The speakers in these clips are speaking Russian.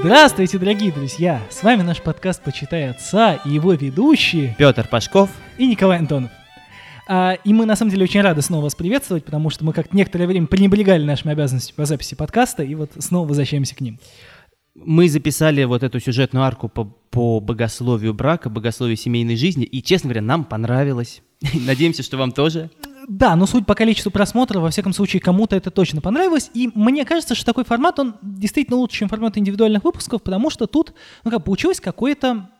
Здравствуйте, дорогие друзья! С вами наш подкаст «Почитай отца» и его ведущие Петр Пашков и Николай Антонов. А, и мы, на самом деле, очень рады снова вас приветствовать, потому что мы как некоторое время пренебрегали нашими обязанностями по записи подкаста, и вот снова возвращаемся к ним. Мы записали вот эту сюжетную арку по, по богословию брака, богословию семейной жизни, и, честно говоря, нам понравилось. Надеемся, что вам тоже. Да, но суть по количеству просмотров, во всяком случае, кому-то это точно понравилось. И мне кажется, что такой формат, он действительно лучше, чем формат индивидуальных выпусков, потому что тут, ну как, получилось какое-то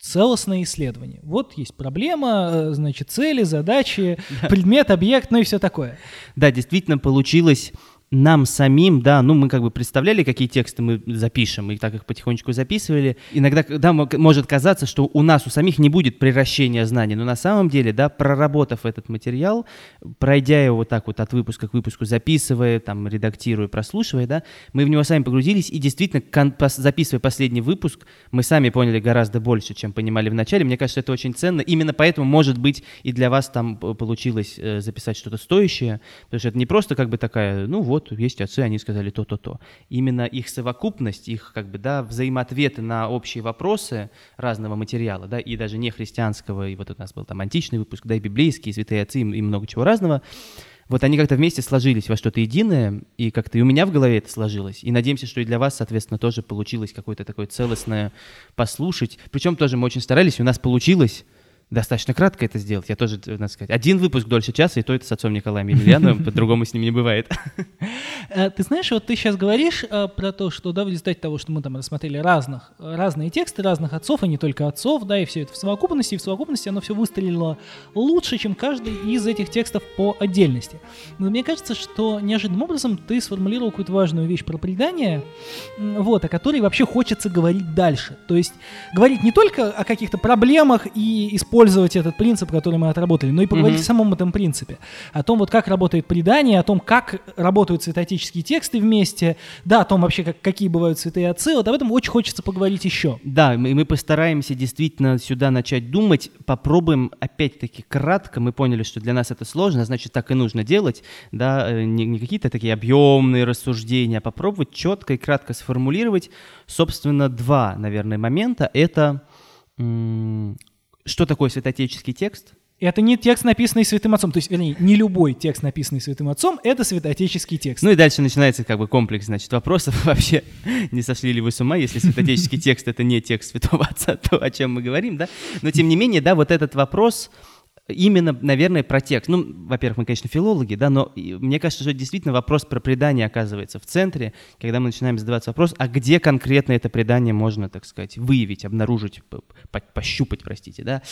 целостное исследование. Вот есть проблема, э, значит, цели, задачи, предмет, объект, ну и все такое. Да, действительно получилось нам самим, да, ну мы как бы представляли, какие тексты мы запишем, и так их потихонечку записывали. Иногда, да, может казаться, что у нас у самих не будет превращения знаний, но на самом деле, да, проработав этот материал, пройдя его вот так вот от выпуска к выпуску, записывая, там, редактируя, прослушивая, да, мы в него сами погрузились, и действительно, записывая последний выпуск, мы сами поняли гораздо больше, чем понимали в начале. Мне кажется, это очень ценно. Именно поэтому, может быть, и для вас там получилось э, записать что-то стоящее, потому что это не просто как бы такая, ну вот, вот есть отцы, они сказали то-то-то. Именно их совокупность, их как бы, да, взаимоответы на общие вопросы разного материала, да, и даже не христианского, и вот у нас был там античный выпуск, да, и библейский, и святые отцы, и много чего разного, вот они как-то вместе сложились во что-то единое, и как-то и у меня в голове это сложилось. И надеемся, что и для вас, соответственно, тоже получилось какое-то такое целостное послушать. Причем тоже мы очень старались, у нас получилось достаточно кратко это сделать. Я тоже, надо сказать, один выпуск дольше часа, и то это с отцом Николаем Емельяновым, по-другому с ним не бывает. Э, ты знаешь, вот ты сейчас говоришь э, про то, что, да, в результате того, что мы там рассмотрели разных, разные тексты разных отцов, и не только отцов, да, и все это в совокупности, и в совокупности оно все выстрелило лучше, чем каждый из этих текстов по отдельности. Но мне кажется, что неожиданным образом ты сформулировал какую-то важную вещь про предание, вот, о которой вообще хочется говорить дальше. То есть говорить не только о каких-то проблемах и использовании использовать этот принцип, который мы отработали, но и поговорить mm-hmm. о самом этом принципе. О том, вот как работает предание, о том, как работают цветотические тексты вместе, да, о том вообще, как, какие бывают святые отцы. Вот об этом очень хочется поговорить еще. Да, мы, мы постараемся действительно сюда начать думать. Попробуем, опять-таки, кратко. Мы поняли, что для нас это сложно, значит, так и нужно делать. Да, э, не, не какие-то такие объемные рассуждения, а попробовать четко и кратко сформулировать, собственно, два, наверное, момента. Это что такое святоотеческий текст? Это не текст, написанный Святым Отцом. То есть, вернее, не любой текст, написанный Святым Отцом, это святоотеческий текст. Ну и дальше начинается как бы комплекс, значит, вопросов. Вообще, не сошли ли вы с ума, если святоотеческий текст — это не текст Святого Отца, то о чем мы говорим, да? Но тем не менее, да, вот этот вопрос, именно, наверное, про текст. Ну, во-первых, мы, конечно, филологи, да, но мне кажется, что действительно вопрос про предание оказывается в центре, когда мы начинаем задаваться вопрос, а где конкретно это предание можно, так сказать, выявить, обнаружить, пощупать, простите, да.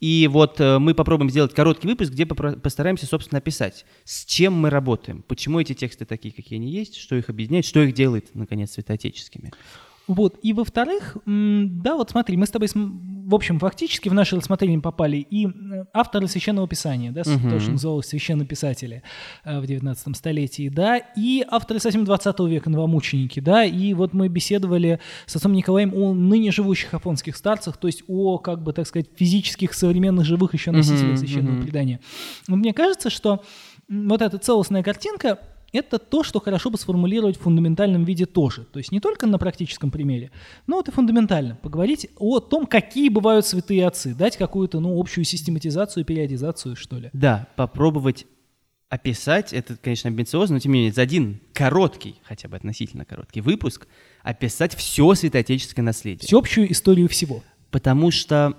И вот э, мы попробуем сделать короткий выпуск, где постараемся, собственно, описать, с чем мы работаем, почему эти тексты такие, какие они есть, что их объединяет, что их делает, наконец, святоотеческими. Вот. И во-вторых, да, вот смотри, мы с тобой, в общем, фактически в наше рассмотрение попали и авторы Священного Писания, да, uh-huh. то, что называлось священнописатели э, в 19 столетии, да, и авторы совсем 20 века, новомученики, да, и вот мы беседовали с отцом Николаем о ныне живущих афонских старцах, то есть о, как бы, так сказать, физических, современных, живых еще носителях uh-huh, священного uh-huh. предания. Но мне кажется, что вот эта целостная картинка, это то, что хорошо бы сформулировать в фундаментальном виде тоже. То есть не только на практическом примере, но вот и фундаментально. Поговорить о том, какие бывают святые отцы, дать какую-то ну, общую систематизацию, периодизацию, что ли. Да, попробовать описать, это, конечно, амбициозно, но тем не менее, за один короткий, хотя бы относительно короткий выпуск, описать все святоотеческое наследие. Всеобщую историю всего. Потому что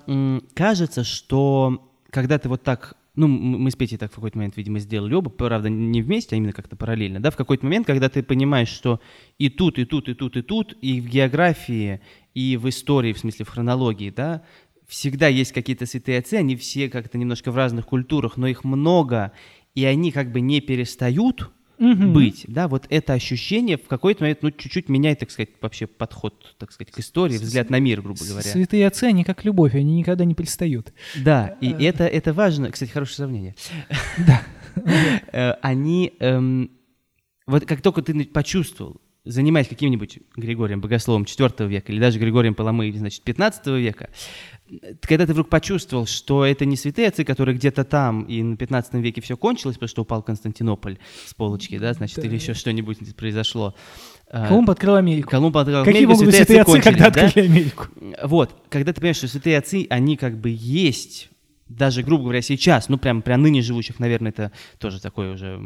кажется, что когда ты вот так ну, мы с Петей так в какой-то момент, видимо, сделали оба, правда, не вместе, а именно как-то параллельно, да, в какой-то момент, когда ты понимаешь, что и тут, и тут, и тут, и тут, и в географии, и в истории, в смысле в хронологии, да, всегда есть какие-то святые отцы, они все как-то немножко в разных культурах, но их много, и они как бы не перестают угу. быть, да, вот это ощущение в какой-то момент, ну, чуть-чуть меняет, так сказать, вообще подход, так сказать, к истории, взгляд на мир, грубо говоря. Святые отцы, они как любовь, они никогда не перестают. Да, и э. это, это важно, кстати, хорошее сравнение. Да. Э, они, эм, вот как только ты почувствовал, занимаясь каким-нибудь Григорием Богословом IV века или даже Григорием Паламы, значит, 15 века, когда ты вдруг почувствовал, что это не святые отцы, которые где-то там, и на 15 веке все кончилось, потому что упал Константинополь с полочки, да, значит, да. или еще что-нибудь произошло. А, Колумб открыл Америку. Колумб открыл Какие Америку, могут быть святые отцы, кончились, когда да? открыли Америку? Вот, когда ты понимаешь, что святые отцы, они как бы есть даже, грубо говоря, сейчас, ну, прям про ныне живущих, наверное, это тоже такое уже,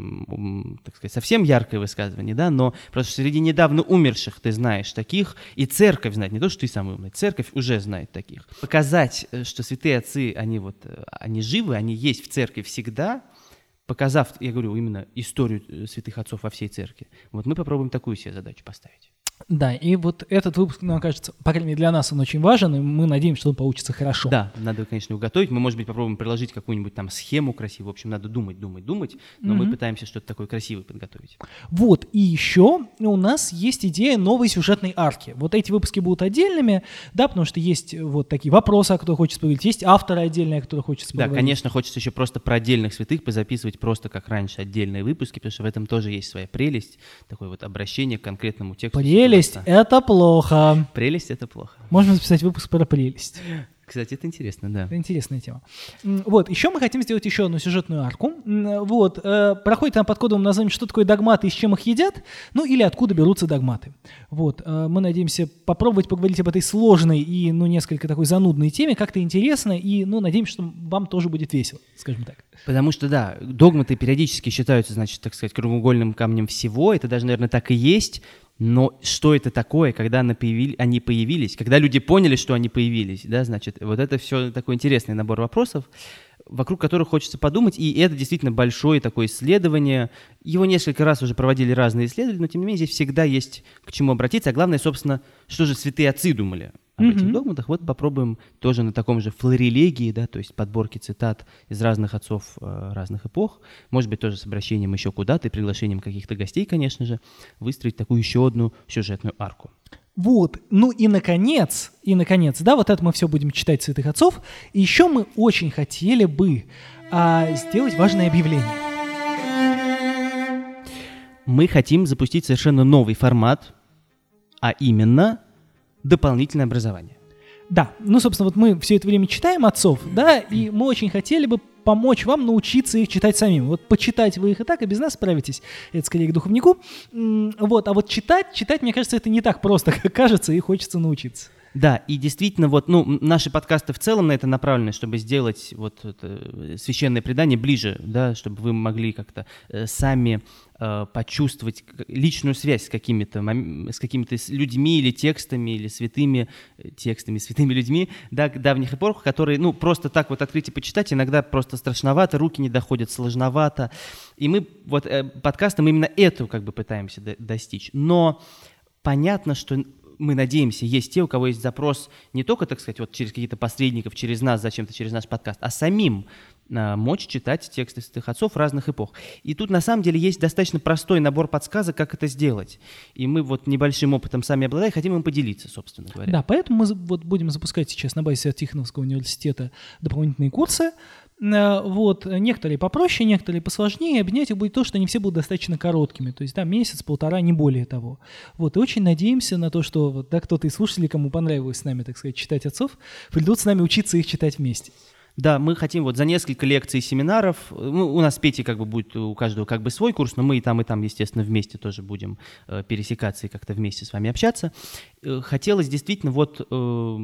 так сказать, совсем яркое высказывание, да, но просто среди недавно умерших ты знаешь таких, и церковь знает, не то, что ты сам умный, церковь уже знает таких. Показать, э, что святые отцы, они вот, э, они живы, они есть в церкви всегда, показав, я говорю, именно историю э, святых отцов во всей церкви, вот мы попробуем такую себе задачу поставить. Да, и вот этот выпуск, нам кажется, по крайней мере, для нас он очень важен, и мы надеемся, что он получится хорошо. Да, надо, конечно, уготовить. Мы, может быть, попробуем приложить какую-нибудь там схему красивую. В общем, надо думать, думать, думать, но mm-hmm. мы пытаемся что-то такое красивое подготовить. Вот, и еще у нас есть идея новой сюжетной арки. Вот эти выпуски будут отдельными, да, потому что есть вот такие вопросы, о которых хочется поговорить, есть авторы отдельные, о которых хочется поговорить. Да, конечно, хочется еще просто про отдельных святых позаписывать просто как раньше отдельные выпуски, потому что в этом тоже есть своя прелесть, такое вот обращение к конкретному тексту. Прелесть — это плохо. Прелесть — это плохо. Можно записать выпуск про прелесть. Кстати, это интересно, да. Это интересная тема. Вот, еще мы хотим сделать еще одну сюжетную арку. Вот, э, проходит она под кодовым названием «Что такое догматы и с чем их едят?» Ну, или «Откуда берутся догматы?» Вот, э, мы надеемся попробовать поговорить об этой сложной и, ну, несколько такой занудной теме, как-то интересно, и, ну, надеемся, что вам тоже будет весело, скажем так. Потому что, да, догматы периодически считаются, значит, так сказать, кругоугольным камнем всего, это даже, наверное, так и есть, но что это такое, когда они появились, когда люди поняли, что они появились, да, значит, вот это все такой интересный набор вопросов, вокруг которых хочется подумать, и это действительно большое такое исследование. Его несколько раз уже проводили разные исследователи, но тем не менее здесь всегда есть к чему обратиться, а главное, собственно, что же святые отцы думали об mm-hmm. этих догматах. Вот попробуем тоже на таком же флорелегии, да, то есть подборке цитат из разных отцов э, разных эпох, может быть, тоже с обращением еще куда-то и приглашением каких-то гостей, конечно же, выстроить такую еще одну сюжетную арку. Вот, ну и наконец, и наконец, да, вот это мы все будем читать святых отцов. И еще мы очень хотели бы а, сделать важное объявление. Мы хотим запустить совершенно новый формат, а именно дополнительное образование. Да, ну, собственно, вот мы все это время читаем отцов, да, и мы очень хотели бы помочь вам научиться их читать самим. Вот почитать вы их и так, и без нас справитесь. Это скорее к духовнику. Вот, а вот читать, читать, мне кажется, это не так просто, как кажется, и хочется научиться. Да, и действительно, вот, ну, наши подкасты в целом на это направлены, чтобы сделать вот это священное предание ближе, да, чтобы вы могли как-то э, сами э, почувствовать личную связь с какими-то с какими-то людьми или текстами или святыми э, текстами, святыми людьми, да, давних эпох, которые, ну, просто так вот открыть и почитать иногда просто страшновато, руки не доходят, сложновато, и мы вот э, подкастом именно эту как бы пытаемся достичь, но понятно, что мы надеемся, есть те, у кого есть запрос не только, так сказать, вот через каких-то посредников, через нас, зачем-то через наш подкаст, а самим а, мочь читать тексты святых отцов разных эпох. И тут на самом деле есть достаточно простой набор подсказок, как это сделать. И мы вот небольшим опытом сами обладаем, хотим им поделиться, собственно говоря. Да, поэтому мы вот будем запускать сейчас на базе Тихоновского университета дополнительные курсы, Э, вот, некоторые попроще, некоторые посложнее, объединять их будет то, что они все будут достаточно короткими, то есть, да, месяц, полтора, не более того. Вот, и очень надеемся на то, что, вот, да, кто-то из слушателей, кому понравилось с нами, так сказать, читать отцов, придут с нами учиться их читать вместе. Да, мы хотим вот за несколько лекций и семинаров, ну, у нас Пети как бы будет у каждого как бы свой курс, но мы и там, и там, естественно, вместе тоже будем э, пересекаться и как-то вместе с вами общаться. Э, хотелось действительно вот, э,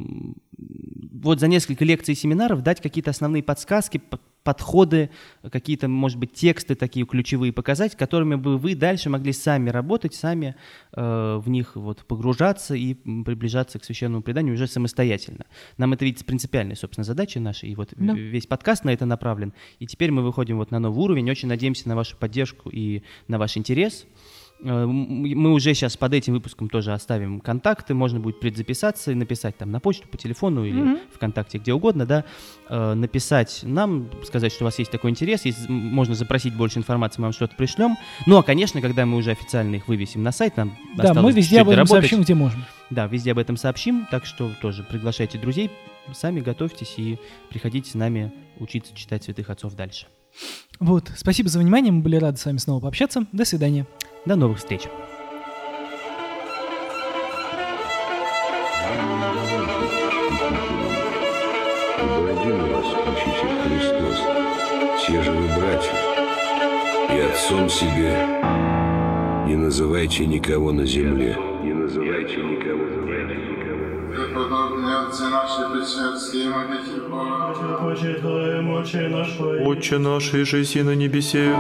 вот за несколько лекций и семинаров дать какие-то основные подсказки, подходы, какие-то, может быть, тексты такие ключевые показать, которыми бы вы дальше могли сами работать, сами э, в них вот погружаться и приближаться к священному преданию уже самостоятельно. Нам это видится принципиальной, собственно, задачей нашей, и вот да. весь подкаст на это направлен. И теперь мы выходим вот на новый уровень, очень надеемся на вашу поддержку и на ваш интерес. Э, мы уже сейчас под этим выпуском тоже оставим контакты, можно будет предзаписаться и написать там на почту, по телефону или mm-hmm. ВКонтакте, где угодно, да, э, написать нам, сказать, что у вас есть такой интерес, есть, можно запросить больше информации, мы вам что-то пришлем. Ну, а, конечно, когда мы уже официально их вывесим на сайт, нам Да, мы везде об этом доработать. сообщим, где можем. Да, везде об этом сообщим, так что тоже приглашайте друзей, сами готовьтесь и приходите с нами учиться читать святых отцов дальше. Вот, спасибо за внимание, мы были рады с вами снова пообщаться. До свидания. До новых встреч! Благодарим вас, Учитель Христос, все же вы братья, и отцом себе не называйте никого на земле. Не называйте никого на земле. Отче наш, и жизнь на небесе,